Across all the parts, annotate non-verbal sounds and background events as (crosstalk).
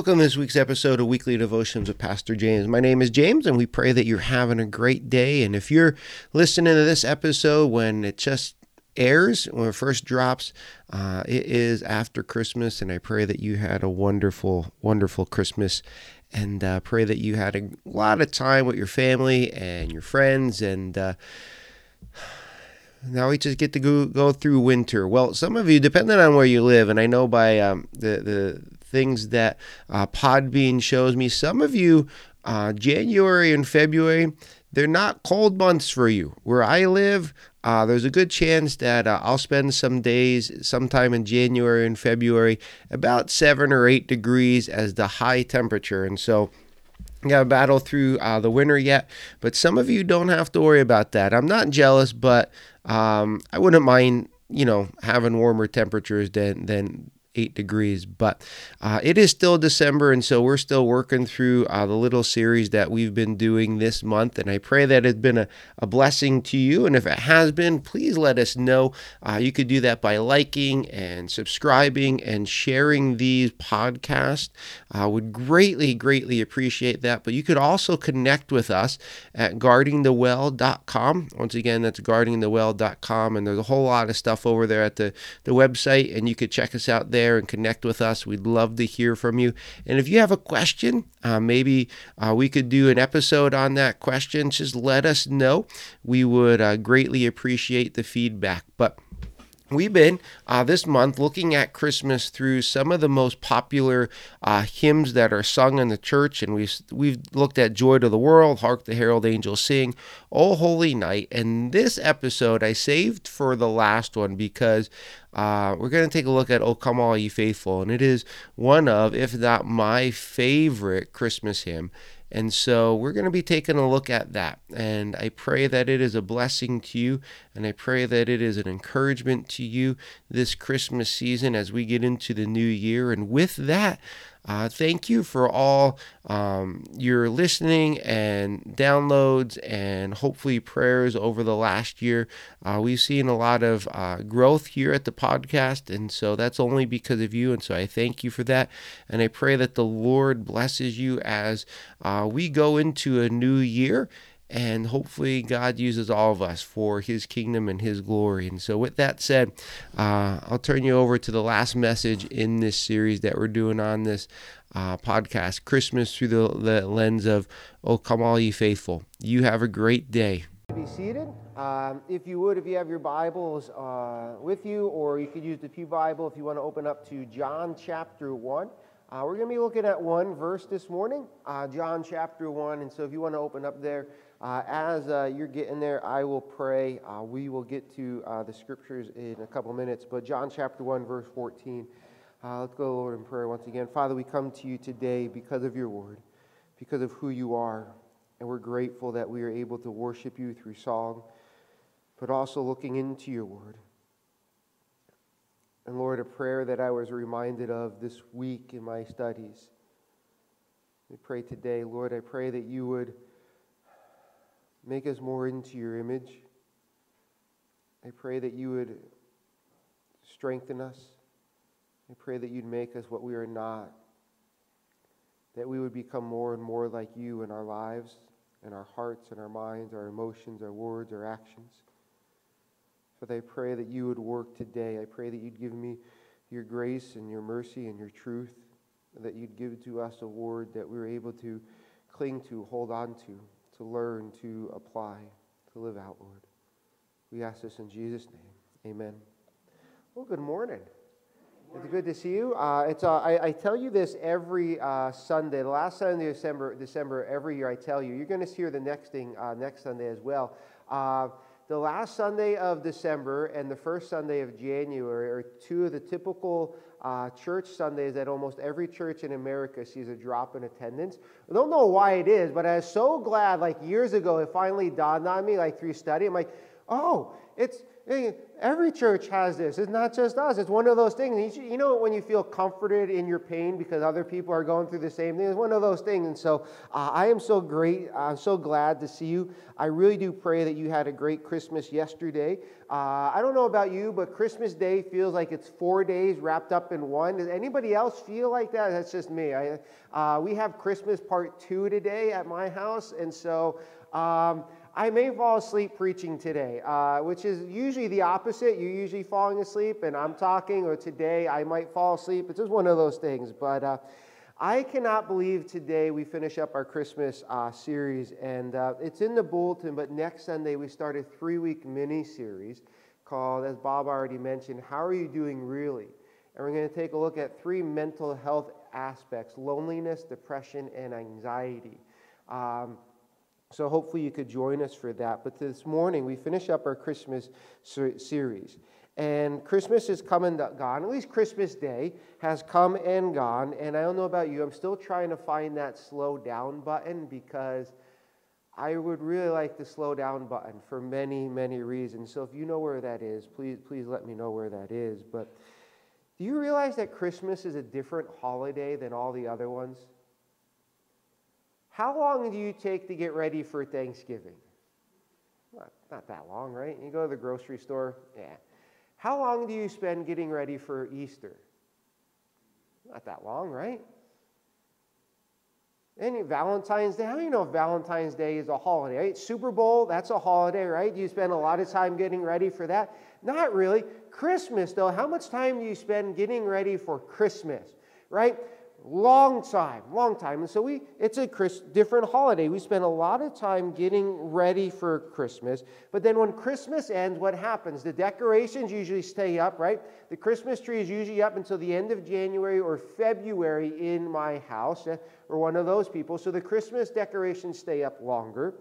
Welcome to this week's episode of Weekly Devotions with Pastor James. My name is James, and we pray that you're having a great day. And if you're listening to this episode when it just airs, when it first drops, uh, it is after Christmas, and I pray that you had a wonderful, wonderful Christmas, and uh, pray that you had a lot of time with your family and your friends, and uh, now we just get to go, go through winter. Well, some of you, depending on where you live, and I know by um, the the things that uh, Podbean shows me. Some of you, uh, January and February, they're not cold months for you. Where I live, uh, there's a good chance that uh, I'll spend some days sometime in January and February about seven or eight degrees as the high temperature. And so, got to battle through uh, the winter yet, but some of you don't have to worry about that. I'm not jealous, but um, I wouldn't mind, you know, having warmer temperatures than than eight degrees. But uh, it is still December, and so we're still working through uh, the little series that we've been doing this month. And I pray that it's been a, a blessing to you. And if it has been, please let us know. Uh, you could do that by liking and subscribing and sharing these podcasts. I would greatly, greatly appreciate that. But you could also connect with us at guardingthewell.com. Once again, that's guardingthewell.com. And there's a whole lot of stuff over there at the, the website, and you could check us out there there and connect with us. We'd love to hear from you. And if you have a question, uh, maybe uh, we could do an episode on that question. Just let us know. We would uh, greatly appreciate the feedback. But We've been uh, this month looking at Christmas through some of the most popular uh, hymns that are sung in the church, and we've we've looked at "Joy to the World," "Hark the Herald Angels Sing," "Oh Holy Night," and this episode I saved for the last one because uh, we're going to take a look at "Oh Come All Ye Faithful," and it is one of, if not my favorite Christmas hymn. And so we're going to be taking a look at that. And I pray that it is a blessing to you. And I pray that it is an encouragement to you this Christmas season as we get into the new year. And with that, uh, thank you for all um, your listening and downloads and hopefully prayers over the last year. Uh, we've seen a lot of uh, growth here at the podcast, and so that's only because of you. And so I thank you for that. And I pray that the Lord blesses you as uh, we go into a new year and hopefully God uses all of us for His kingdom and His glory. And so, with that said, uh, I'll turn you over to the last message in this series that we're doing on this uh, podcast, Christmas through the, the, lens of "Oh, come all ye faithful." You have a great day. Be seated. Um, if you would, if you have your Bibles uh, with you, or you could use the Pew Bible if you want to open up to John chapter one. Uh, we're going to be looking at one verse this morning, uh, John chapter 1. And so if you want to open up there, uh, as uh, you're getting there, I will pray. Uh, we will get to uh, the scriptures in a couple minutes. But John chapter 1, verse 14. let's go, Lord, in prayer once again. Father, we come to you today because of your word, because of who you are. And we're grateful that we are able to worship you through song, but also looking into your word. And Lord, a prayer that I was reminded of this week in my studies. We pray today, Lord, I pray that you would make us more into your image. I pray that you would strengthen us. I pray that you'd make us what we are not. That we would become more and more like you in our lives, in our hearts, in our minds, our emotions, our words, our actions. Father, I pray that you would work today. I pray that you'd give me your grace and your mercy and your truth, that you'd give to us a word that we're able to cling to, hold on to, to learn, to apply, to live out, Lord. We ask this in Jesus' name. Amen. Well, good morning. It's good to see you. Uh, it's, uh, I, I, tell you this every uh, Sunday. The last Sunday of December, December every year, I tell you. You're going to hear the next thing uh, next Sunday as well. The last Sunday of December and the first Sunday of January are two of the typical uh, church Sundays that almost every church in America sees a drop in attendance. I don't know why it is, but I was so glad, like years ago, it finally dawned on me, like through study. I'm like, oh, it's Every church has this. It's not just us. It's one of those things. You know when you feel comforted in your pain because other people are going through the same thing? It's one of those things. And so uh, I am so great. I'm so glad to see you. I really do pray that you had a great Christmas yesterday. Uh, I don't know about you, but Christmas Day feels like it's four days wrapped up in one. Does anybody else feel like that? That's just me. I, uh, we have Christmas part two today at my house. And so. Um, I may fall asleep preaching today, uh, which is usually the opposite. You're usually falling asleep, and I'm talking, or today I might fall asleep. It's just one of those things. But uh, I cannot believe today we finish up our Christmas uh, series, and uh, it's in the bulletin. But next Sunday we start a three-week mini series called, as Bob already mentioned, "How Are You Doing Really?" And we're going to take a look at three mental health aspects: loneliness, depression, and anxiety. Um, so hopefully you could join us for that. But this morning we finish up our Christmas series. And Christmas is come and gone. At least Christmas Day has come and gone. And I don't know about you, I'm still trying to find that slow down button because I would really like the slow down button for many, many reasons. So if you know where that is, please, please let me know where that is. But do you realize that Christmas is a different holiday than all the other ones? How long do you take to get ready for Thanksgiving? Not, not that long, right? You go to the grocery store, yeah. How long do you spend getting ready for Easter? Not that long, right? And Valentine's Day, how do you know if Valentine's Day is a holiday? Right? Super Bowl, that's a holiday, right? Do you spend a lot of time getting ready for that? Not really. Christmas, though, how much time do you spend getting ready for Christmas, right? Long time, long time. And so we, it's a Chris, different holiday. We spend a lot of time getting ready for Christmas. But then when Christmas ends, what happens? The decorations usually stay up, right? The Christmas tree is usually up until the end of January or February in my house, or eh, one of those people. So the Christmas decorations stay up longer.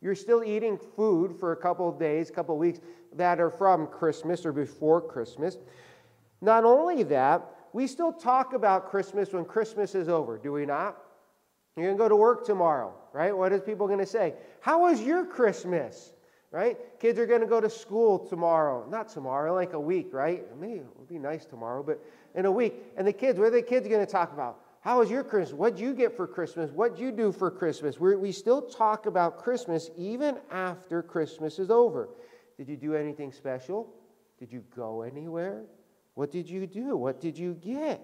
You're still eating food for a couple of days, couple of weeks that are from Christmas or before Christmas. Not only that, we still talk about Christmas when Christmas is over, do we not? You're going to go to work tomorrow, right? What is people going to say? How was your Christmas? Right? Kids are going to go to school tomorrow. Not tomorrow, like a week, right? Maybe it would be nice tomorrow, but in a week. And the kids, what are the kids going to talk about? How was your Christmas? What'd you get for Christmas? What'd you do for Christmas? We're, we still talk about Christmas even after Christmas is over. Did you do anything special? Did you go anywhere? What did you do? What did you get?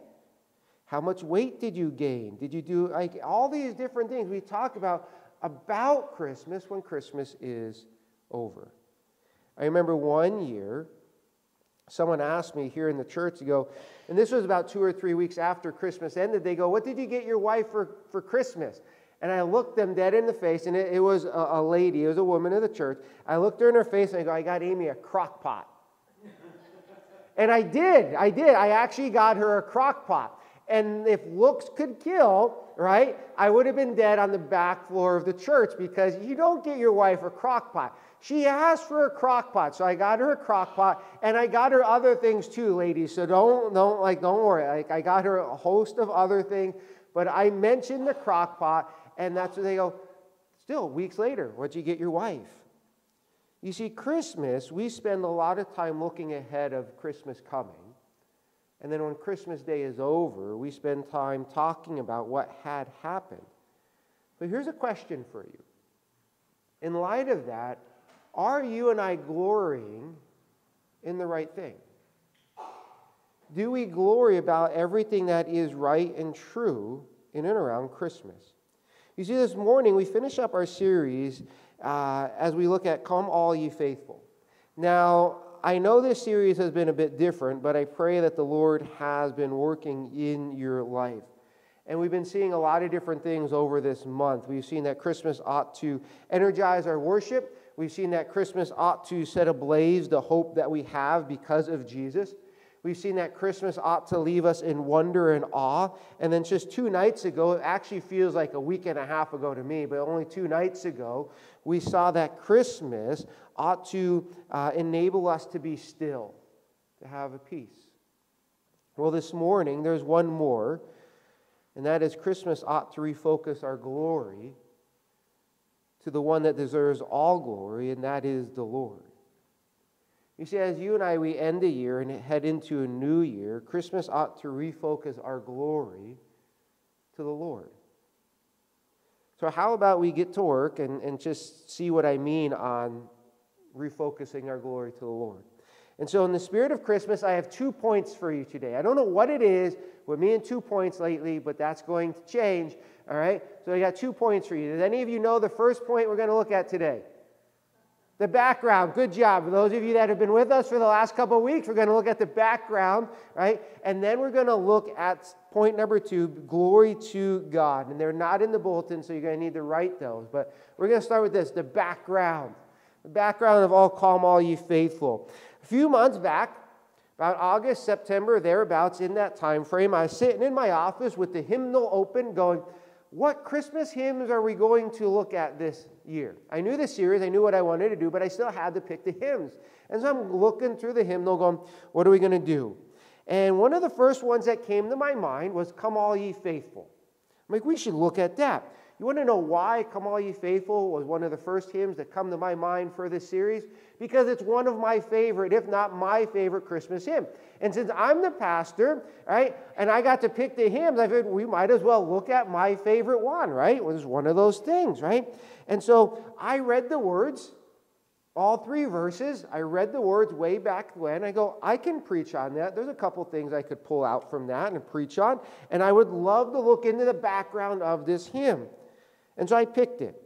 How much weight did you gain? Did you do like all these different things we talk about about Christmas when Christmas is over? I remember one year someone asked me here in the church to go, and this was about two or three weeks after Christmas ended. They go, What did you get your wife for, for Christmas? And I looked them dead in the face, and it, it was a, a, lady, it was a woman of the church. I looked her in her face and I go, I got Amy a crock pot. And I did. I did. I actually got her a crock pot. And if looks could kill, right, I would have been dead on the back floor of the church because you don't get your wife a crock pot. She asked for a crock pot, so I got her a crock pot, and I got her other things too, ladies. So don't, don't like, don't worry. Like, I got her a host of other things, but I mentioned the crock pot, and that's what they go. Still, weeks later, what'd you get your wife? You see, Christmas, we spend a lot of time looking ahead of Christmas coming. And then when Christmas Day is over, we spend time talking about what had happened. But here's a question for you. In light of that, are you and I glorying in the right thing? Do we glory about everything that is right and true in and around Christmas? You see, this morning we finish up our series uh, as we look at Come All Ye Faithful. Now, I know this series has been a bit different, but I pray that the Lord has been working in your life. And we've been seeing a lot of different things over this month. We've seen that Christmas ought to energize our worship. We've seen that Christmas ought to set ablaze the hope that we have because of Jesus. We've seen that Christmas ought to leave us in wonder and awe. And then just two nights ago, it actually feels like a week and a half ago to me, but only two nights ago, we saw that Christmas ought to uh, enable us to be still, to have a peace. Well, this morning, there's one more, and that is Christmas ought to refocus our glory to the one that deserves all glory, and that is the Lord. You see, as you and I, we end the year and head into a new year, Christmas ought to refocus our glory to the Lord. So, how about we get to work and, and just see what I mean on refocusing our glory to the Lord? And so, in the spirit of Christmas, I have two points for you today. I don't know what it is with me and two points lately, but that's going to change. All right? So, I got two points for you. Does any of you know the first point we're going to look at today? The background, good job. For those of you that have been with us for the last couple of weeks, we're going to look at the background, right? And then we're going to look at point number two glory to God. And they're not in the bulletin, so you're going to need to write those. But we're going to start with this the background. The background of all calm, all ye faithful. A few months back, about August, September, thereabouts in that time frame, I was sitting in my office with the hymnal open, going, What Christmas hymns are we going to look at this year? I knew the series, I knew what I wanted to do, but I still had to pick the hymns. And so I'm looking through the hymnal, going, What are we going to do? And one of the first ones that came to my mind was Come All Ye Faithful. I'm like, we should look at that. You want to know why Come All Ye Faithful was one of the first hymns that come to my mind for this series? Because it's one of my favorite, if not my favorite Christmas hymn. And since I'm the pastor, right, and I got to pick the hymns, I figured we might as well look at my favorite one, right? It was one of those things, right? And so I read the words all three verses. I read the words way back when. I go, I can preach on that. There's a couple things I could pull out from that and preach on. And I would love to look into the background of this hymn. And so I picked it.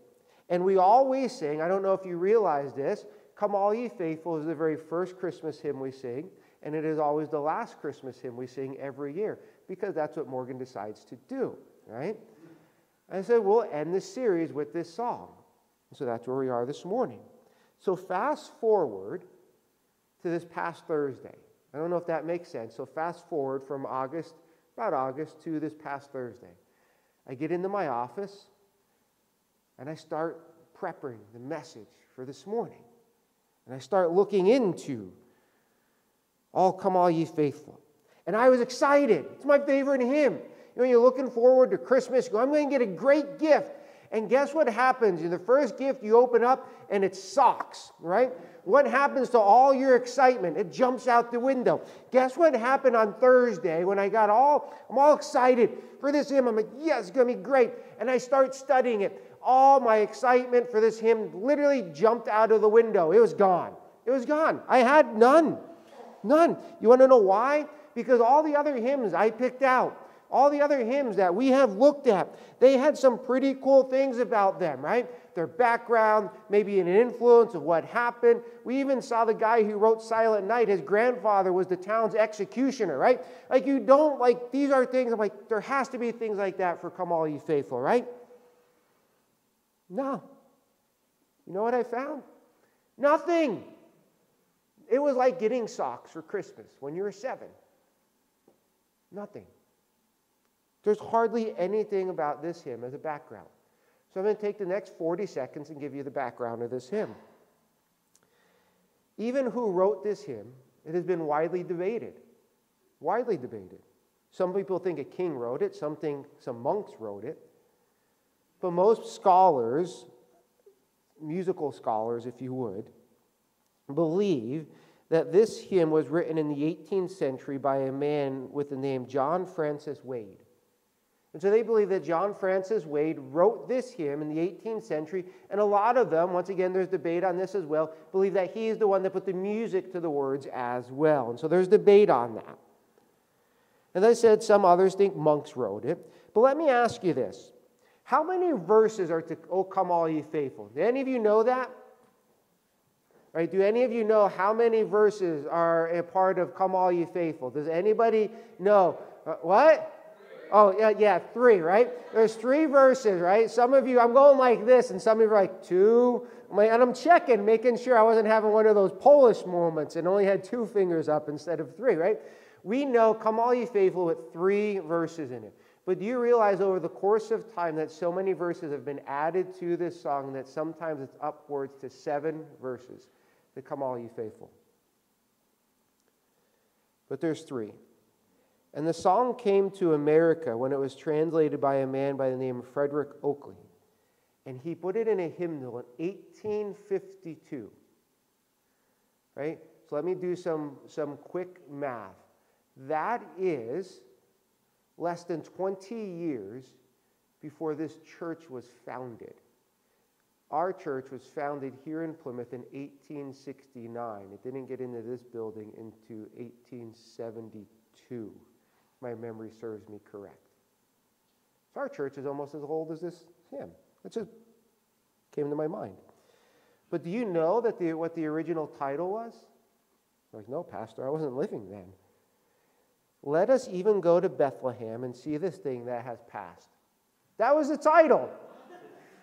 And we always sing, I don't know if you realize this, Come All Ye Faithful is the very first Christmas hymn we sing. And it is always the last Christmas hymn we sing every year because that's what Morgan decides to do, right? And said, we'll end this series with this song. And So that's where we are this morning. So fast forward to this past Thursday. I don't know if that makes sense. So fast forward from August, about August, to this past Thursday. I get into my office and I start prepping the message for this morning. And I start looking into All Come All Ye Faithful. And I was excited. It's my favorite hymn. You know, you're looking forward to Christmas. You go, I'm going to get a great gift. And guess what happens? In the first gift you open up and it's socks, right? What happens to all your excitement? It jumps out the window. Guess what happened on Thursday when I got all, I'm all excited for this hymn. I'm like, yes, it's going to be great. And I start studying it. All my excitement for this hymn literally jumped out of the window. It was gone. It was gone. I had none. None. You want to know why? Because all the other hymns I picked out, all the other hymns that we have looked at, they had some pretty cool things about them, right? Their background, maybe an influence of what happened. We even saw the guy who wrote Silent Night, his grandfather was the town's executioner, right? Like, you don't, like, these are things, I'm like, there has to be things like that for Come All Ye Faithful, right? No. You know what I found? Nothing. It was like getting socks for Christmas when you were seven. Nothing. There's hardly anything about this hymn as a background. So I'm going to take the next 40 seconds and give you the background of this hymn. Even who wrote this hymn, it has been widely debated. Widely debated. Some people think a king wrote it, some think some monks wrote it. But most scholars, musical scholars, if you would, believe that this hymn was written in the 18th century by a man with the name John Francis Wade. And so they believe that John Francis Wade wrote this hymn in the 18th century, and a lot of them, once again, there's debate on this as well, believe that he is the one that put the music to the words as well. And so there's debate on that. As I said, some others think monks wrote it. But let me ask you this How many verses are to Oh Come All Ye Faithful? Do any of you know that? Right? Do any of you know how many verses are a part of Come All Ye Faithful? Does anybody know? Uh, what? Oh, yeah, yeah, three, right? There's three verses, right? Some of you, I'm going like this, and some of you are like two. And I'm checking, making sure I wasn't having one of those Polish moments and only had two fingers up instead of three, right? We know, Come All Ye Faithful, with three verses in it. But do you realize over the course of time that so many verses have been added to this song that sometimes it's upwards to seven verses to Come All Ye Faithful? But there's three. And the song came to America when it was translated by a man by the name of Frederick Oakeley. And he put it in a hymnal in 1852. Right? So let me do some, some quick math. That is less than 20 years before this church was founded. Our church was founded here in Plymouth in 1869. It didn't get into this building into 1872. My memory serves me correct. So our church is almost as old as this hymn. It just came to my mind. But do you know that the, what the original title was? Like, no, Pastor, I wasn't living then. Let us even go to Bethlehem and see this thing that has passed. That was the title.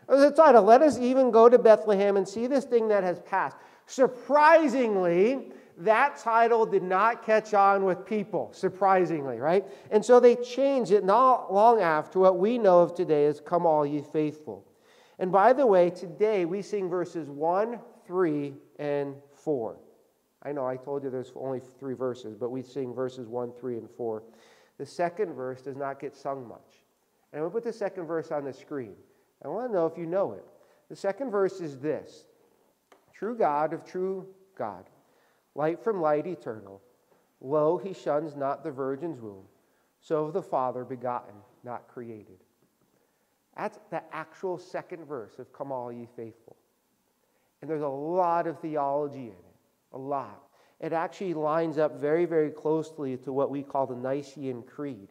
That was the title. Let us even go to Bethlehem and see this thing that has passed. Surprisingly, that title did not catch on with people, surprisingly, right? And so they changed it not long after what we know of today as Come All Ye Faithful. And by the way, today we sing verses 1, 3, and 4. I know I told you there's only three verses, but we sing verses 1, 3, and 4. The second verse does not get sung much. And I'm going to put the second verse on the screen. I want to know if you know it. The second verse is this True God of true God light from light eternal. Lo, he shuns not the virgin's womb, so of the Father begotten, not created. That's the actual second verse of Come All Ye Faithful. And there's a lot of theology in it, a lot. It actually lines up very, very closely to what we call the Nicene Creed.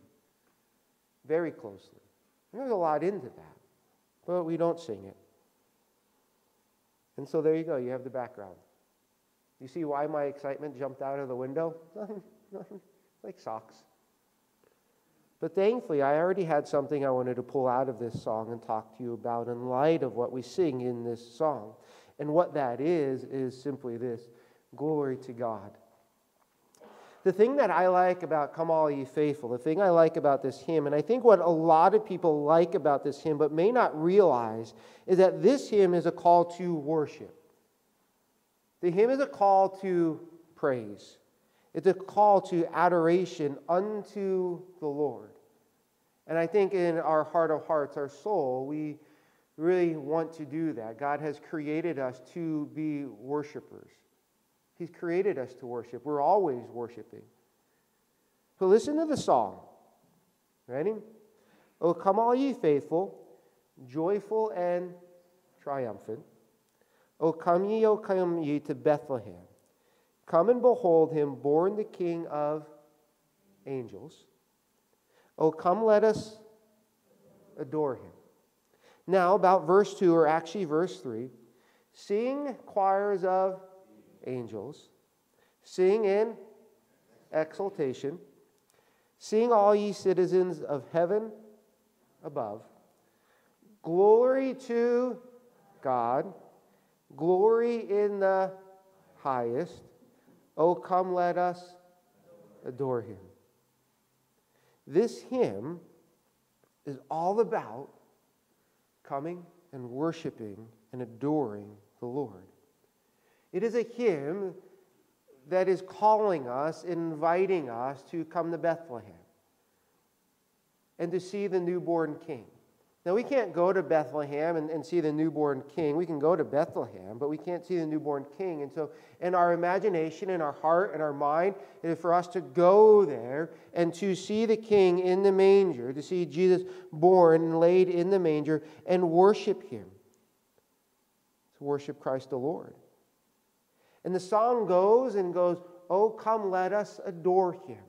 Very closely. There's a lot into that, but we don't sing it. And so there you go, you have the background. You see why my excitement jumped out of the window? (laughs) like socks. But thankfully, I already had something I wanted to pull out of this song and talk to you about in light of what we sing in this song. And what that is, is simply this glory to God. The thing that I like about Come All Ye Faithful, the thing I like about this hymn, and I think what a lot of people like about this hymn but may not realize, is that this hymn is a call to worship. The hymn is a call to praise, it's a call to adoration unto the Lord. And I think in our heart of hearts, our soul, we really want to do that. God has created us to be worshipers. He's created us to worship. We're always worshiping. So listen to the song. Ready? Oh, come all ye faithful, joyful and triumphant. O come ye, O come ye to Bethlehem. Come and behold him, born the King of angels. O come, let us adore him. Now, about verse 2, or actually verse 3 sing choirs of angels, sing in exultation, sing all ye citizens of heaven above. Glory to God Glory in the highest. Oh, come, let us adore him. This hymn is all about coming and worshiping and adoring the Lord. It is a hymn that is calling us, inviting us to come to Bethlehem and to see the newborn king. Now, we can't go to Bethlehem and, and see the newborn king. We can go to Bethlehem, but we can't see the newborn king. And so, in our imagination, in our heart, in our mind, it is for us to go there and to see the king in the manger, to see Jesus born and laid in the manger, and worship him. To worship Christ the Lord. And the song goes and goes, Oh, come, let us adore him.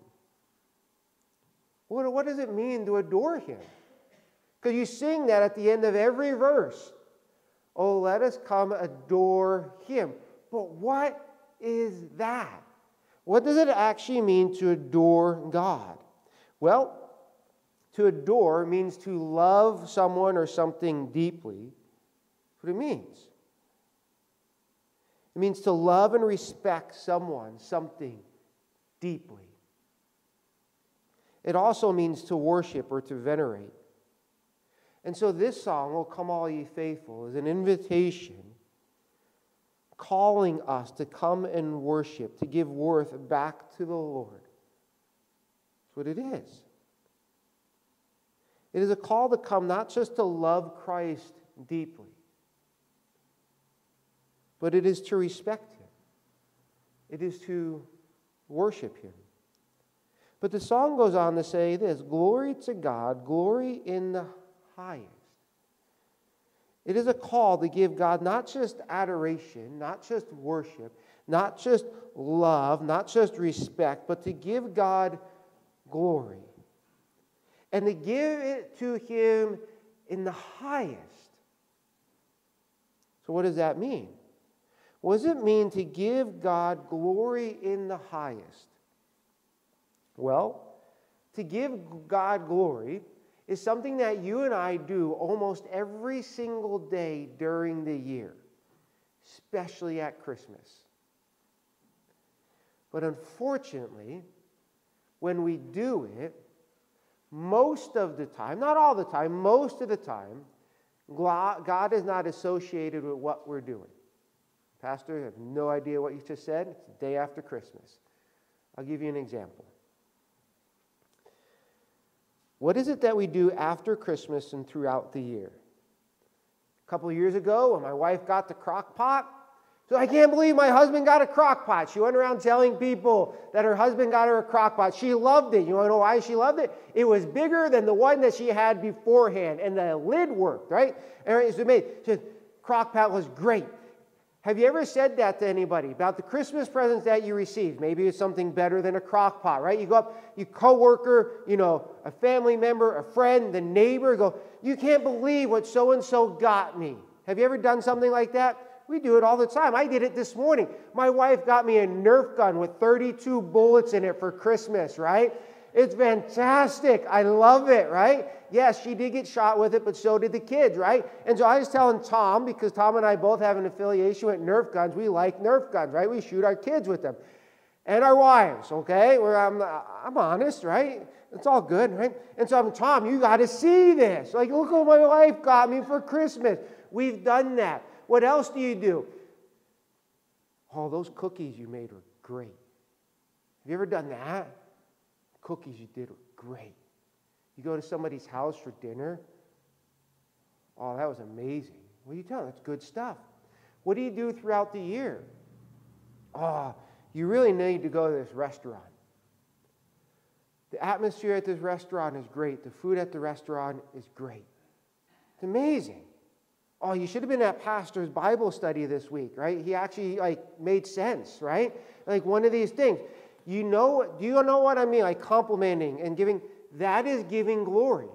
What, what does it mean to adore him? Because you sing that at the end of every verse. Oh, let us come adore him. But what is that? What does it actually mean to adore God? Well, to adore means to love someone or something deeply. That's what it means. It means to love and respect someone, something deeply. It also means to worship or to venerate. And so this song, Oh Come All Ye Faithful, is an invitation calling us to come and worship, to give worth back to the Lord. That's what it is. It is a call to come not just to love Christ deeply, but it is to respect Him. it is to worship Him. But the song goes on to say this Glory to God, glory in the highest. It is a call to give God not just adoration, not just worship, not just love, not just respect, but to give God glory. And to give it to Him in the highest. So, what does that mean? What does it mean to give God glory in the highest? Well, to give God glory is something that you and I do almost every single day during the year, especially at Christmas. But unfortunately, when we do it, most of the time, not all the time, most of the time, God is not associated with what we're doing. Pastor, I have no idea what you just said. It's the day after Christmas. I'll give you an example. What is it that we do after Christmas and throughout the year? A couple of years ago, when my wife got the crock pot, so I can't believe my husband got a crock pot. She went around telling people that her husband got her a crock pot. She loved it. You want to know why she loved it? It was bigger than the one that she had beforehand, and the lid worked, right? And it was amazing. She said, crock pot was great. Have you ever said that to anybody about the Christmas presents that you received? Maybe it's something better than a crock pot, right? You go up, you coworker, you know, a family member, a friend, the neighbor, go, you can't believe what so and so got me. Have you ever done something like that? We do it all the time. I did it this morning. My wife got me a Nerf gun with 32 bullets in it for Christmas, right? It's fantastic. I love it, right? Yes, she did get shot with it, but so did the kids, right? And so I was telling Tom, because Tom and I both have an affiliation with Nerf guns, we like Nerf guns, right? We shoot our kids with them. And our wives, okay? Where I'm, I'm honest, right? It's all good, right? And so I'm, Tom, you got to see this. Like, look what my wife got me for Christmas. We've done that. What else do you do? Oh, those cookies you made were great. Have you ever done that? Cookies you did were great. You go to somebody's house for dinner. Oh, that was amazing. What are you telling? That's good stuff. What do you do throughout the year? Oh, you really need to go to this restaurant. The atmosphere at this restaurant is great. The food at the restaurant is great. It's amazing. Oh, you should have been at pastor's Bible study this week, right? He actually like made sense, right? Like one of these things. You know, do you know what I mean? Like complimenting and giving, that is giving glory.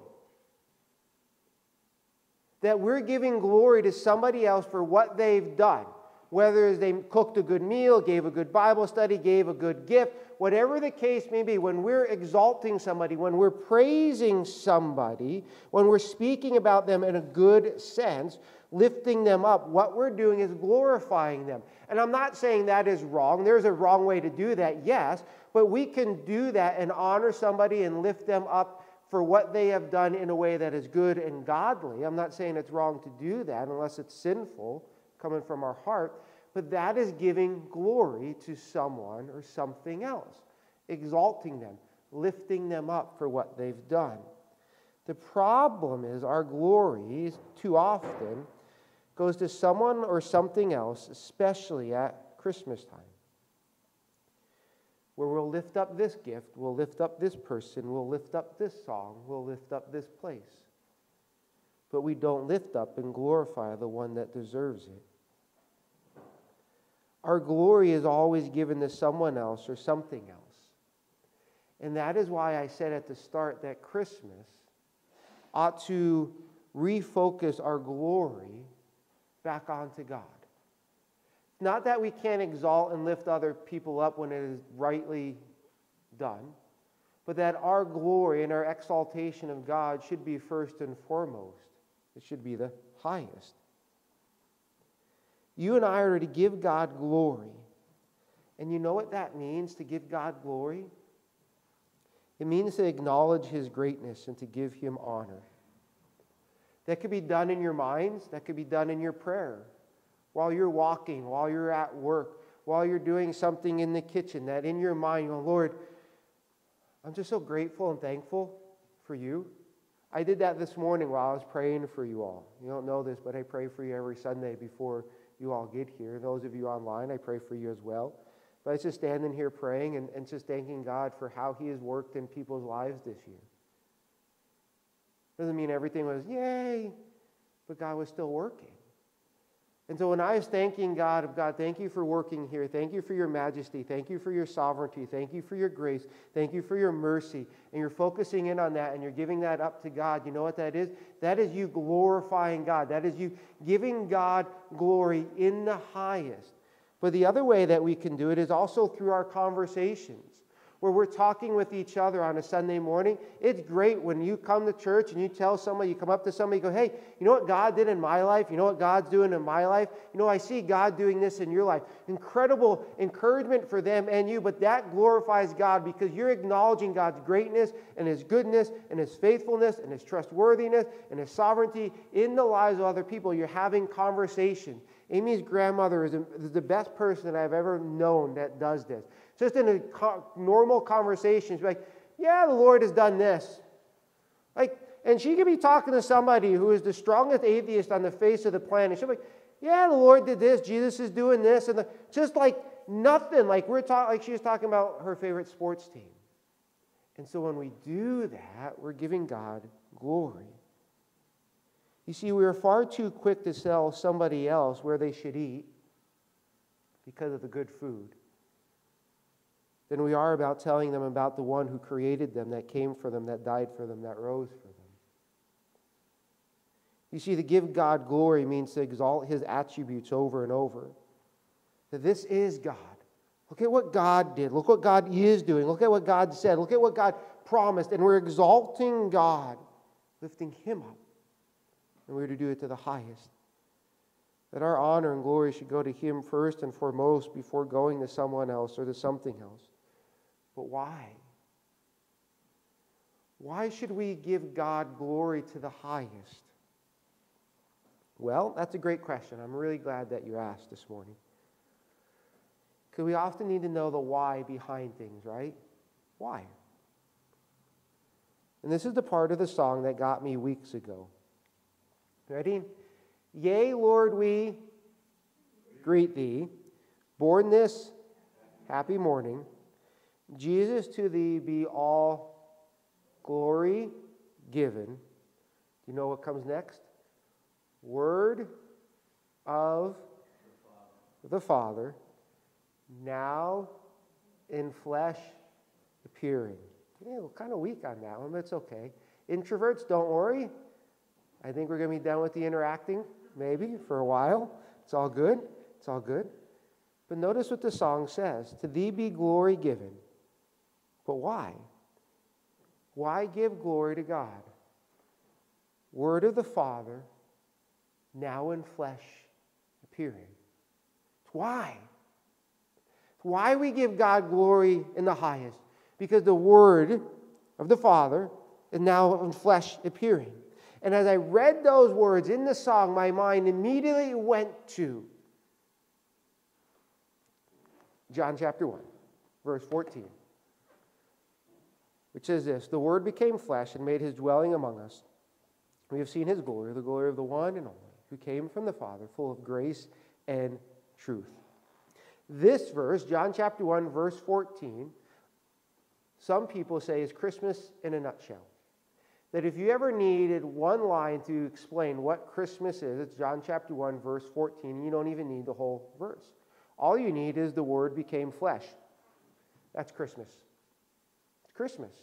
That we're giving glory to somebody else for what they've done. Whether they cooked a good meal, gave a good Bible study, gave a good gift, whatever the case may be, when we're exalting somebody, when we're praising somebody, when we're speaking about them in a good sense, lifting them up, what we're doing is glorifying them. And I'm not saying that is wrong. There's a wrong way to do that, yes, but we can do that and honor somebody and lift them up for what they have done in a way that is good and godly. I'm not saying it's wrong to do that unless it's sinful coming from our heart, but that is giving glory to someone or something else, exalting them, lifting them up for what they've done. The problem is our glory too often goes to someone or something else, especially at Christmas time. Where we'll lift up this gift, we'll lift up this person, we'll lift up this song, we'll lift up this place. But we don't lift up and glorify the one that deserves it. Our glory is always given to someone else or something else. And that is why I said at the start that Christmas ought to refocus our glory back onto God. Not that we can't exalt and lift other people up when it is rightly done, but that our glory and our exaltation of God should be first and foremost. It should be the highest. You and I are to give God glory. And you know what that means to give God glory? It means to acknowledge His greatness and to give Him honor. That could be done in your minds, that could be done in your prayer. While you're walking, while you're at work, while you're doing something in the kitchen, that in your mind, you go, Lord, I'm just so grateful and thankful for you. I did that this morning while I was praying for you all. You don't know this, but I pray for you every Sunday before you all get here. Those of you online, I pray for you as well. But it's just standing here praying and, and just thanking God for how He has worked in people's lives this year. Doesn't mean everything was, yay, but God was still working. And so when I was thanking God, of God, thank you for working here. Thank you for your majesty. Thank you for your sovereignty. Thank you for your grace. Thank you for your mercy. And you're focusing in on that and you're giving that up to God. You know what that is? That is you glorifying God. That is you giving God glory in the highest. But the other way that we can do it is also through our conversations where we're talking with each other on a Sunday morning. It's great when you come to church and you tell somebody, you come up to somebody, you go, hey, you know what God did in my life? You know what God's doing in my life? You know, I see God doing this in your life. Incredible encouragement for them and you, but that glorifies God because you're acknowledging God's greatness and His goodness and His faithfulness and His trustworthiness and His sovereignty in the lives of other people. You're having conversation. Amy's grandmother is, the best person that I've ever known that does this. Just in a normal conversation, she's like, Yeah, the Lord has done this. Like, and she could be talking to somebody who is the strongest atheist on the face of the planet. She'll be like, Yeah, the Lord did this, Jesus is doing this, and the, just like nothing. Like we're talking, like she was talking about her favorite sports team. And so when we do that, we're giving God glory. You see, we are far too quick to tell somebody else where they should eat because of the good food than we are about telling them about the one who created them, that came for them, that died for them, that rose for them. You see, to give God glory means to exalt his attributes over and over. That this is God. Look at what God did. Look what God is doing. Look at what God said. Look at what God promised. And we're exalting God, lifting him up. And we're to do it to the highest. That our honor and glory should go to him first and foremost before going to someone else or to something else. But why? Why should we give God glory to the highest? Well, that's a great question. I'm really glad that you asked this morning. Because we often need to know the why behind things, right? Why? And this is the part of the song that got me weeks ago. Ready? Yea, Lord, we greet thee. Born this happy morning. Jesus, to thee be all glory given. Do you know what comes next? Word of the Father, now in flesh appearing. Yeah, we're kind of weak on that one, but it's okay. Introverts, don't worry. I think we're going to be done with the interacting, maybe, for a while. It's all good. It's all good. But notice what the song says To thee be glory given but why? Why give glory to God? Word of the Father, now in flesh appearing. Why? Why we give God glory in the highest? Because the Word of the Father is now in flesh appearing. And as I read those words in the song, my mind immediately went to John chapter 1, verse 14 which is this The Word became flesh and made his dwelling among us. We have seen his glory, the glory of the one and only, who came from the Father, full of grace and truth. This verse, John chapter 1, verse 14, some people say is Christmas in a nutshell. That if you ever needed one line to explain what Christmas is, it's John chapter 1, verse 14. You don't even need the whole verse. All you need is the Word became flesh. That's Christmas. Christmas.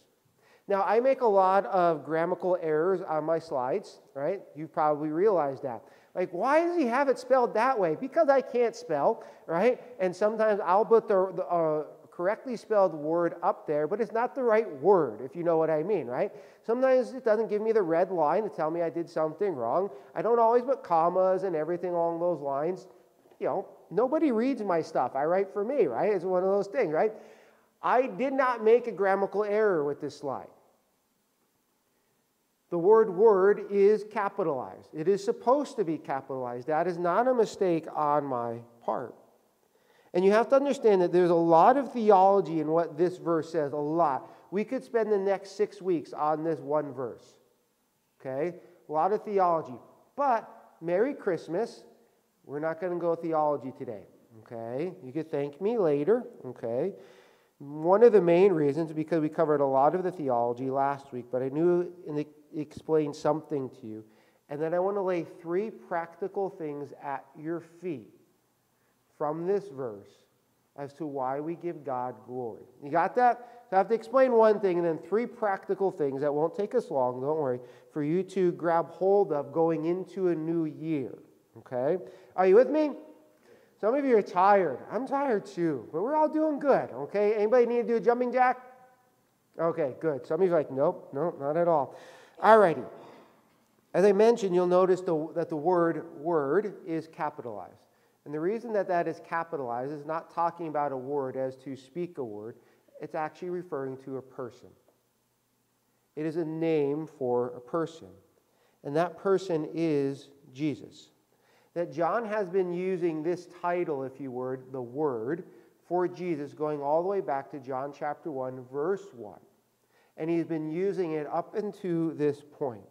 Now, I make a lot of grammatical errors on my slides, right? You've probably realized that. Like, why does he have it spelled that way? Because I can't spell, right? And sometimes I'll put the, the uh, correctly spelled word up there, but it's not the right word, if you know what I mean, right? Sometimes it doesn't give me the red line to tell me I did something wrong. I don't always put commas and everything along those lines. You know, nobody reads my stuff. I write for me, right? It's one of those things, right? I did not make a grammatical error with this slide. The word word is capitalized. It is supposed to be capitalized. That is not a mistake on my part. And you have to understand that there's a lot of theology in what this verse says, a lot. We could spend the next six weeks on this one verse. Okay? A lot of theology. But Merry Christmas. We're not going to go theology today. Okay? You could thank me later. Okay? One of the main reasons, because we covered a lot of the theology last week, but I knew it explained something to you. And then I want to lay three practical things at your feet from this verse as to why we give God glory. You got that? So I have to explain one thing and then three practical things that won't take us long, don't worry, for you to grab hold of going into a new year. Okay? Are you with me? Some of you are tired. I'm tired too, but we're all doing good. Okay? Anybody need to do a jumping jack? Okay, good. Some of you are like, nope, nope, not at all. All righty. As I mentioned, you'll notice the, that the word word is capitalized. And the reason that that is capitalized is not talking about a word as to speak a word, it's actually referring to a person. It is a name for a person. And that person is Jesus. That John has been using this title, if you would, the Word, for Jesus, going all the way back to John chapter 1, verse 1. And he's been using it up until this point.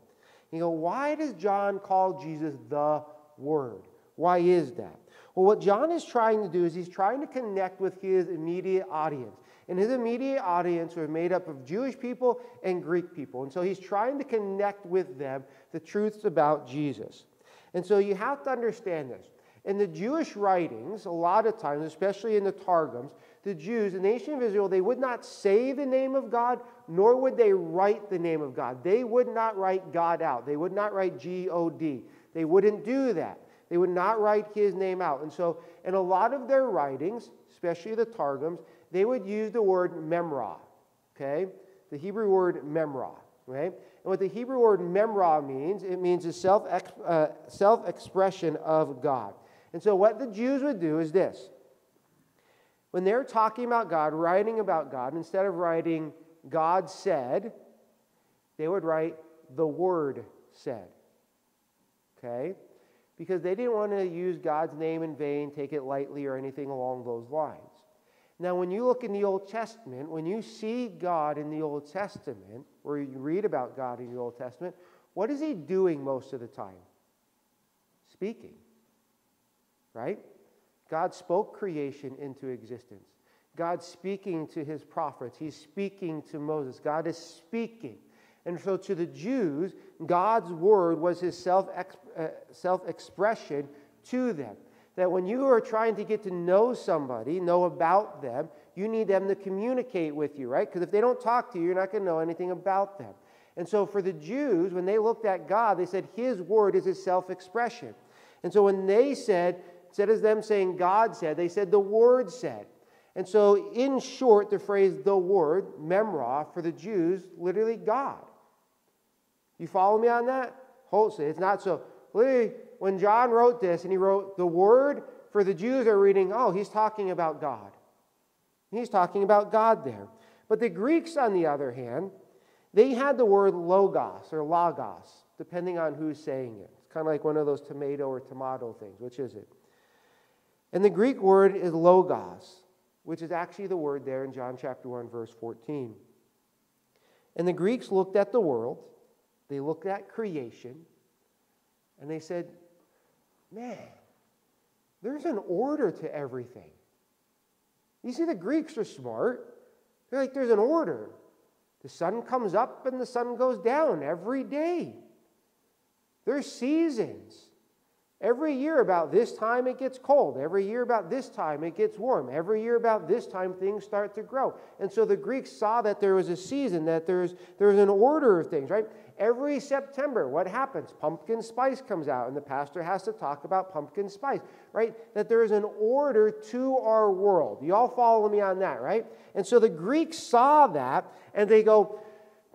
You go, why does John call Jesus the Word? Why is that? Well, what John is trying to do is he's trying to connect with his immediate audience. And his immediate audience are made up of Jewish people and Greek people. And so he's trying to connect with them the truths about Jesus. And so you have to understand this. In the Jewish writings, a lot of times, especially in the Targums, the Jews, the nation of Israel, they would not say the name of God, nor would they write the name of God. They would not write God out. They would not write G O D. They wouldn't do that. They would not write his name out. And so, in a lot of their writings, especially the Targums, they would use the word memra, okay? The Hebrew word memra, okay? And what the Hebrew word memra means, it means a self, uh, self expression of God. And so, what the Jews would do is this when they're talking about God, writing about God, instead of writing God said, they would write the Word said. Okay? Because they didn't want to use God's name in vain, take it lightly, or anything along those lines. Now, when you look in the Old Testament, when you see God in the Old Testament, or you read about God in the Old Testament, what is He doing most of the time? Speaking. Right? God spoke creation into existence. God speaking to his prophets. He's speaking to Moses. God is speaking. And so to the Jews, God's word was his self uh, expression to them. That when you are trying to get to know somebody, know about them, you need them to communicate with you, right? Because if they don't talk to you, you're not going to know anything about them. And so for the Jews, when they looked at God, they said his word is his self expression. And so when they said, instead of them saying God said, they said the Word said. And so, in short, the phrase the Word, memra, for the Jews, literally God. You follow me on that? Wholesale. It's not so. Literally, when John wrote this and he wrote the Word, for the Jews are reading, oh, he's talking about God. He's talking about God there. But the Greeks, on the other hand, they had the word logos or logos, depending on who's saying it. It's kind of like one of those tomato or tomato things. Which is it? And the Greek word is logos, which is actually the word there in John chapter 1, verse 14. And the Greeks looked at the world, they looked at creation, and they said, Man, there's an order to everything. You see, the Greeks are smart. They're like, there's an order. The sun comes up and the sun goes down every day. There's seasons. Every year, about this time, it gets cold. Every year, about this time, it gets warm. Every year, about this time, things start to grow. And so the Greeks saw that there was a season, that there's, there's an order of things, right? Every September, what happens? Pumpkin spice comes out, and the pastor has to talk about pumpkin spice, right? That there is an order to our world. You all follow me on that, right? And so the Greeks saw that, and they go,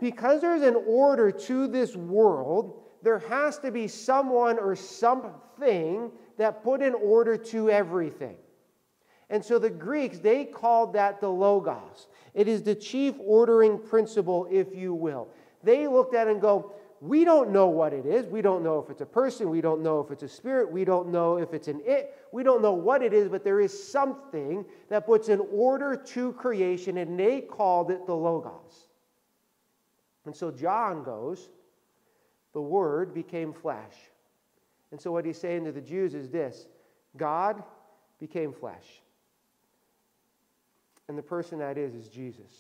because there's an order to this world, there has to be someone or something that put an order to everything. And so the Greeks, they called that the Logos. It is the chief ordering principle, if you will. They looked at it and go, we don't know what it is. We don't know if it's a person. We don't know if it's a spirit. We don't know if it's an it. We don't know what it is, but there is something that puts an order to creation, and they called it the Logos. And so John goes, the Word became flesh. And so, what he's saying to the Jews is this God became flesh. And the person that is is Jesus.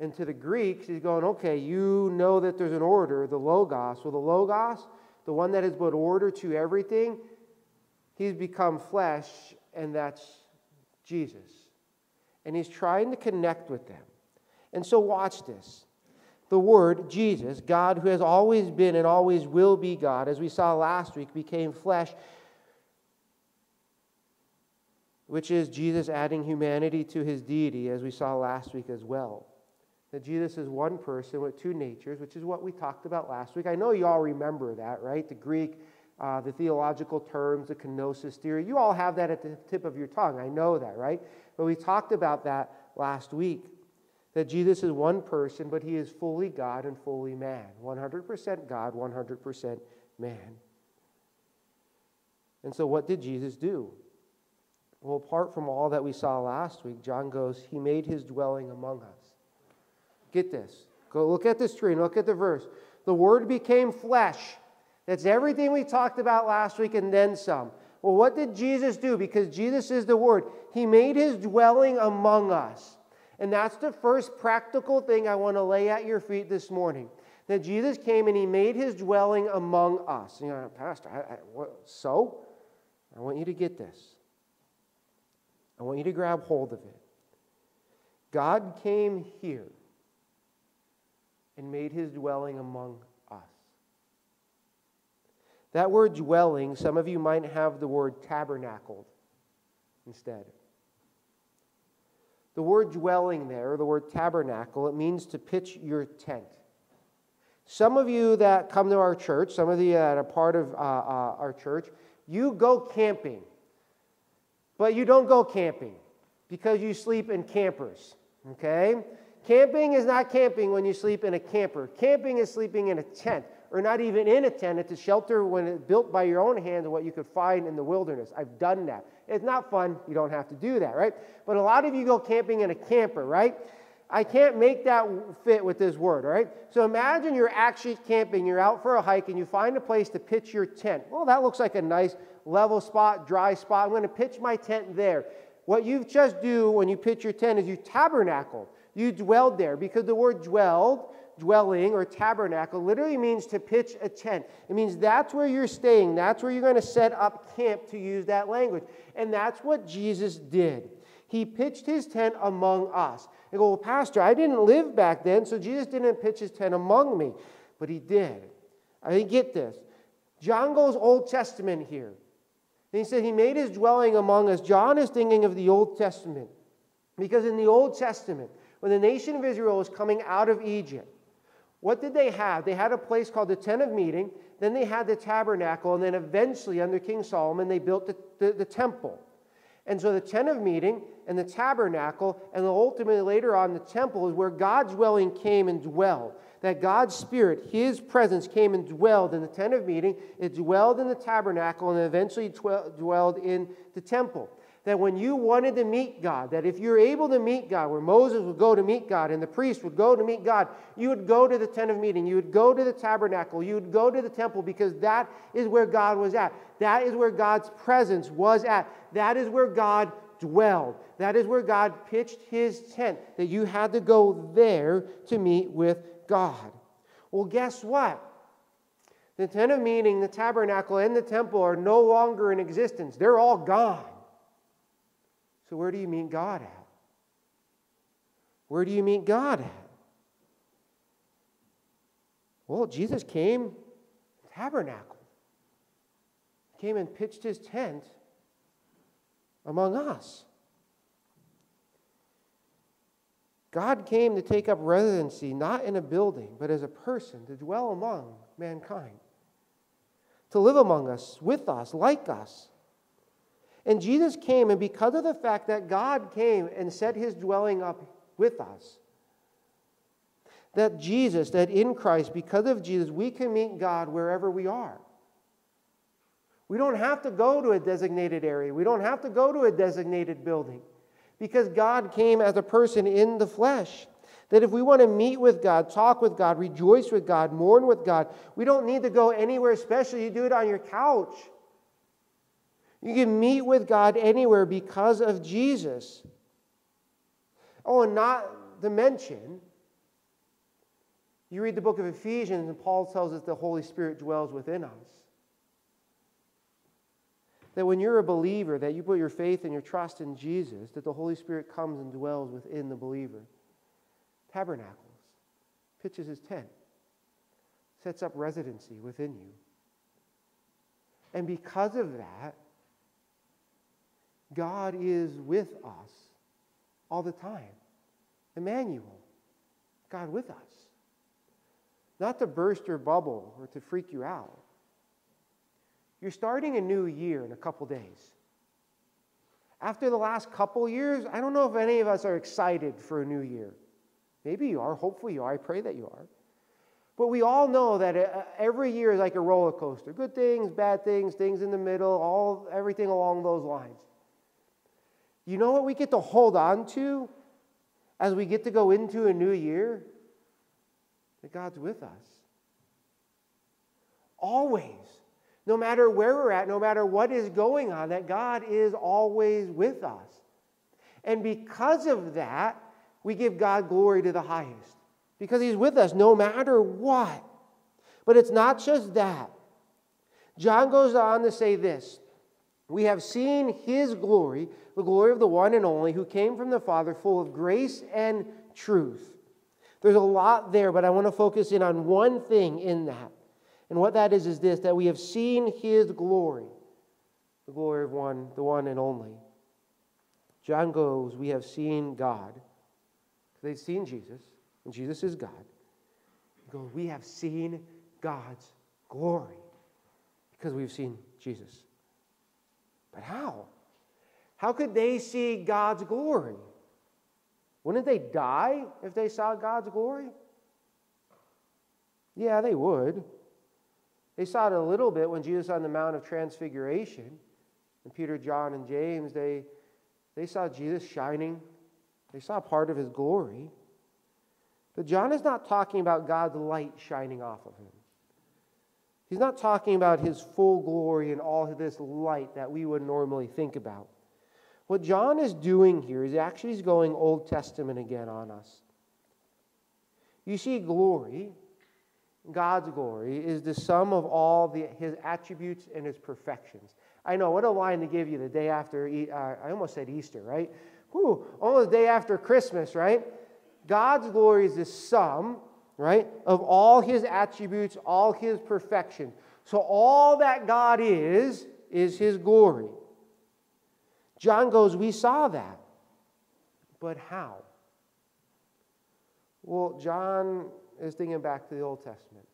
And to the Greeks, he's going, okay, you know that there's an order, the Logos. Well, the Logos, the one that has brought order to everything, he's become flesh, and that's Jesus. And he's trying to connect with them. And so, watch this. The Word, Jesus, God who has always been and always will be God, as we saw last week, became flesh, which is Jesus adding humanity to his deity, as we saw last week as well. That Jesus is one person with two natures, which is what we talked about last week. I know you all remember that, right? The Greek, uh, the theological terms, the kenosis theory. You all have that at the tip of your tongue. I know that, right? But we talked about that last week. That Jesus is one person, but he is fully God and fully man. 100% God, 100% man. And so, what did Jesus do? Well, apart from all that we saw last week, John goes, He made His dwelling among us. Get this. Go look at this tree and look at the verse. The Word became flesh. That's everything we talked about last week and then some. Well, what did Jesus do? Because Jesus is the Word. He made His dwelling among us. And that's the first practical thing I want to lay at your feet this morning. That Jesus came and He made His dwelling among us. You know, Pastor, I, I, what, so? I want you to get this. I want you to grab hold of it. God came here and made his dwelling among us. That word dwelling, some of you might have the word tabernacled instead. The word dwelling there, the word tabernacle, it means to pitch your tent. Some of you that come to our church, some of you that are part of uh, uh, our church, you go camping. But you don't go camping because you sleep in campers, okay? Camping is not camping when you sleep in a camper. Camping is sleeping in a tent, or not even in a tent. It's a shelter when it's built by your own hands and what you could find in the wilderness. I've done that. It's not fun. You don't have to do that, right? But a lot of you go camping in a camper, right? I can't make that fit with this word, all right? So imagine you're actually camping, you're out for a hike, and you find a place to pitch your tent. Well, that looks like a nice level spot, dry spot. I'm going to pitch my tent there. What you just do when you pitch your tent is you tabernacle. You dwelled there because the word dwelled, dwelling, or tabernacle literally means to pitch a tent. It means that's where you're staying. That's where you're going to set up camp, to use that language. And that's what Jesus did. He pitched his tent among us. I go, well, Pastor, I didn't live back then, so Jesus didn't pitch his tent among me. But he did. I mean, get this. John goes Old Testament here. And he said he made his dwelling among us. John is thinking of the Old Testament. Because in the Old Testament, when the nation of Israel was coming out of Egypt, what did they have? They had a place called the Tent of Meeting, then they had the tabernacle, and then eventually, under King Solomon, they built the, the, the temple. And so the tent of meeting and the tabernacle, and ultimately later on the temple, is where God's dwelling came and dwelled. That God's Spirit, His presence, came and dwelled in the tent of meeting, it dwelled in the tabernacle, and eventually dwelled in the temple that when you wanted to meet God, that if you're able to meet God, where Moses would go to meet God and the priest would go to meet God, you would go to the tent of meeting, you would go to the tabernacle, you would go to the temple because that is where God was at. That is where God's presence was at. That is where God dwelled. That is where God pitched his tent, that you had to go there to meet with God. Well, guess what? The tent of meeting, the tabernacle, and the temple are no longer in existence. They're all gone. So, where do you meet God at? Where do you meet God at? Well, Jesus came, tabernacle, came and pitched his tent among us. God came to take up residency not in a building, but as a person, to dwell among mankind, to live among us, with us, like us. And Jesus came, and because of the fact that God came and set his dwelling up with us, that Jesus, that in Christ, because of Jesus, we can meet God wherever we are. We don't have to go to a designated area. We don't have to go to a designated building because God came as a person in the flesh. That if we want to meet with God, talk with God, rejoice with God, mourn with God, we don't need to go anywhere special. You do it on your couch. You can meet with God anywhere because of Jesus. Oh, and not to mention, you read the book of Ephesians, and Paul tells us the Holy Spirit dwells within us. That when you're a believer, that you put your faith and your trust in Jesus, that the Holy Spirit comes and dwells within the believer. Tabernacles, pitches his tent, sets up residency within you. And because of that, God is with us all the time. Emmanuel, God with us. Not to burst your bubble or to freak you out. You're starting a new year in a couple days. After the last couple years, I don't know if any of us are excited for a new year. Maybe you are. Hopefully you are. I pray that you are. But we all know that uh, every year is like a roller coaster. Good things, bad things, things in the middle, all everything along those lines. You know what we get to hold on to as we get to go into a new year? That God's with us. Always. No matter where we're at, no matter what is going on, that God is always with us. And because of that, we give God glory to the highest. Because He's with us no matter what. But it's not just that. John goes on to say this We have seen His glory, the glory of the one and only who came from the Father, full of grace and truth. There's a lot there, but I want to focus in on one thing in that. And what that is is this that we have seen his glory, the glory of one, the one and only. John goes, We have seen God. They've seen Jesus, and Jesus is God. He goes, We have seen God's glory because we've seen Jesus. But how? How could they see God's glory? Wouldn't they die if they saw God's glory? Yeah, they would. They saw it a little bit when Jesus on the Mount of Transfiguration. And Peter, John, and James, they, they saw Jesus shining. They saw part of his glory. But John is not talking about God's light shining off of him. He's not talking about his full glory and all this light that we would normally think about. What John is doing here is actually he's going Old Testament again on us. You see, glory, God's glory, is the sum of all the, his attributes and his perfections. I know, what a line to give you the day after, uh, I almost said Easter, right? Whew, almost the day after Christmas, right? God's glory is the sum, right, of all his attributes, all his perfection. So all that God is, is his glory. John goes, We saw that. But how? Well, John is thinking back to the Old Testament.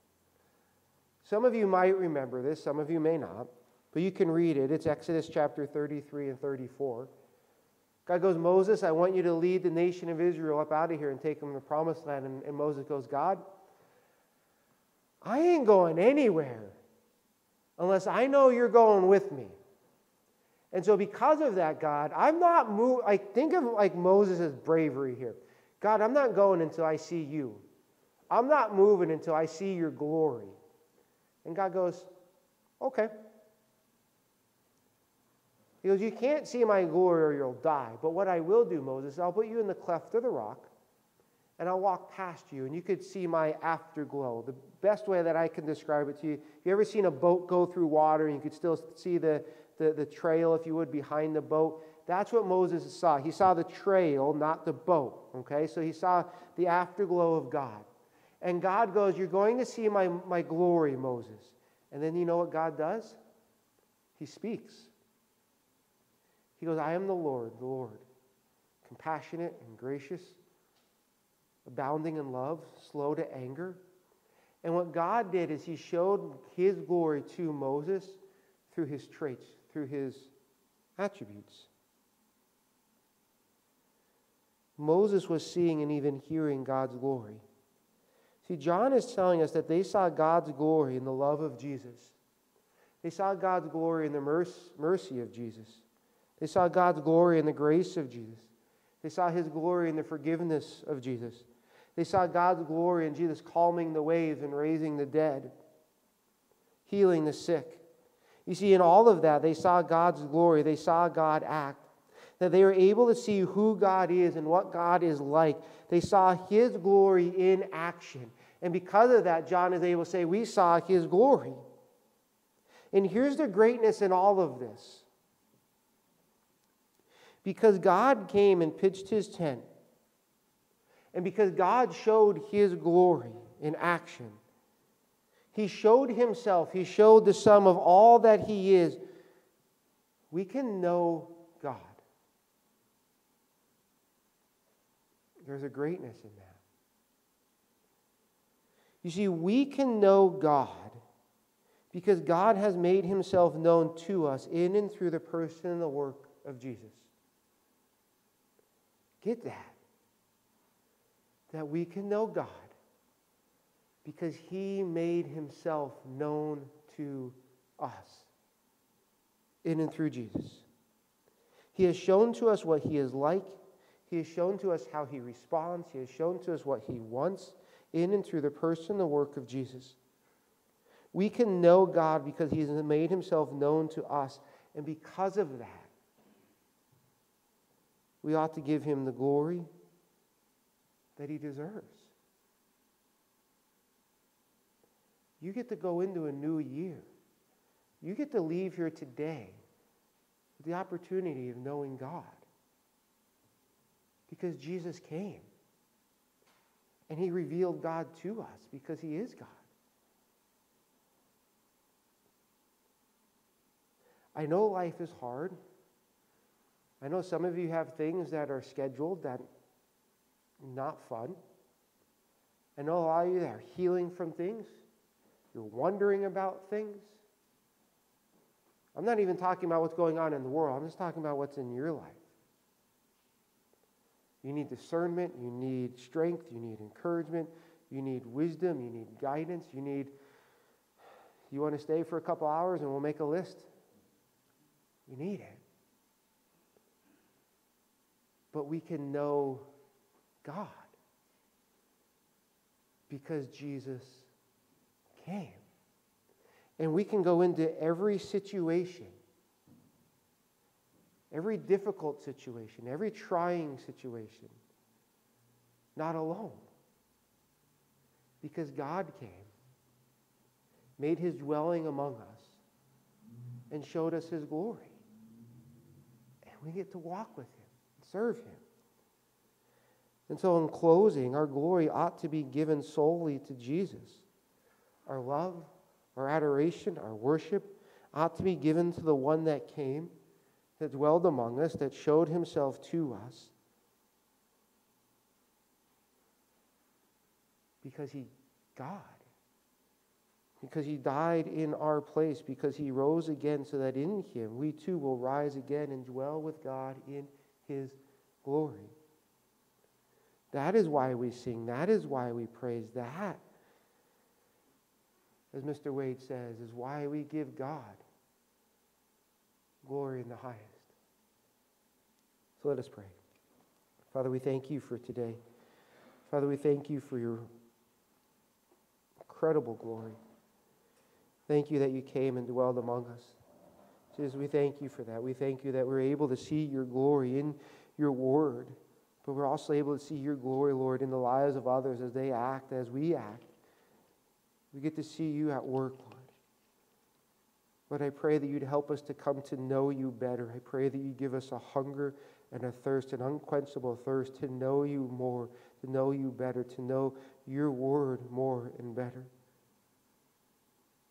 Some of you might remember this, some of you may not, but you can read it. It's Exodus chapter 33 and 34. God goes, Moses, I want you to lead the nation of Israel up out of here and take them to the promised land. And, and Moses goes, God, I ain't going anywhere unless I know you're going with me. And so, because of that, God, I'm not moved. I think of like Moses' bravery here. God, I'm not going until I see you. I'm not moving until I see your glory. And God goes, okay. He goes, You can't see my glory or you'll die. But what I will do, Moses, I'll put you in the cleft of the rock and I'll walk past you and you could see my afterglow. The best way that I can describe it to you, you ever seen a boat go through water and you could still see the, the, the trail, if you would, behind the boat. That's what Moses saw. He saw the trail, not the boat. Okay? So he saw the afterglow of God. And God goes, You're going to see my, my glory, Moses. And then you know what God does? He speaks. He goes, I am the Lord, the Lord, compassionate and gracious, abounding in love, slow to anger. And what God did is He showed His glory to Moses through His traits, through his attributes. Moses was seeing and even hearing God's glory. See, John is telling us that they saw God's glory in the love of Jesus. They saw God's glory in the mercy of Jesus. They saw God's glory in the grace of Jesus. They saw his glory in the forgiveness of Jesus. They saw God's glory in Jesus calming the waves and raising the dead, healing the sick. You see, in all of that, they saw God's glory, they saw God act, that they were able to see who God is and what God is like. They saw His glory in action. And because of that, John is able to say, We saw His glory. And here's the greatness in all of this. Because God came and pitched His tent, and because God showed His glory in action, he showed himself, he showed the sum of all that he is. We can know God. There's a greatness in that. You see, we can know God because God has made himself known to us in and through the person and the work of Jesus. Get that. That we can know God because he made himself known to us in and through Jesus. He has shown to us what he is like. He has shown to us how he responds. He has shown to us what he wants in and through the person, the work of Jesus. We can know God because he has made himself known to us. And because of that, we ought to give him the glory that he deserves. You get to go into a new year. You get to leave here today with the opportunity of knowing God. Because Jesus came. And he revealed God to us because he is God. I know life is hard. I know some of you have things that are scheduled that not fun. I know a lot of you that are healing from things you're wondering about things. I'm not even talking about what's going on in the world, I'm just talking about what's in your life. You need discernment, you need strength, you need encouragement, you need wisdom, you need guidance, you need. You want to stay for a couple hours and we'll make a list? You need it. But we can know God because Jesus came. And we can go into every situation, every difficult situation, every trying situation, not alone. Because God came, made his dwelling among us, and showed us his glory. And we get to walk with him, serve him. And so, in closing, our glory ought to be given solely to Jesus. Our love, our adoration, our worship ought to be given to the one that came, that dwelled among us, that showed himself to us. Because he, God, because he died in our place, because he rose again, so that in him we too will rise again and dwell with God in his glory. That is why we sing. That is why we praise. That as Mr. Wade says, is why we give God glory in the highest. So let us pray. Father, we thank you for today. Father, we thank you for your incredible glory. Thank you that you came and dwelled among us. Jesus, we thank you for that. We thank you that we're able to see your glory in your word, but we're also able to see your glory, Lord, in the lives of others as they act, as we act. We get to see you at work, Lord. Lord, I pray that you'd help us to come to know you better. I pray that you give us a hunger and a thirst, an unquenchable thirst to know you more, to know you better, to know your word more and better.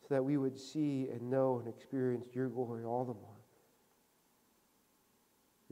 So that we would see and know and experience your glory all the more.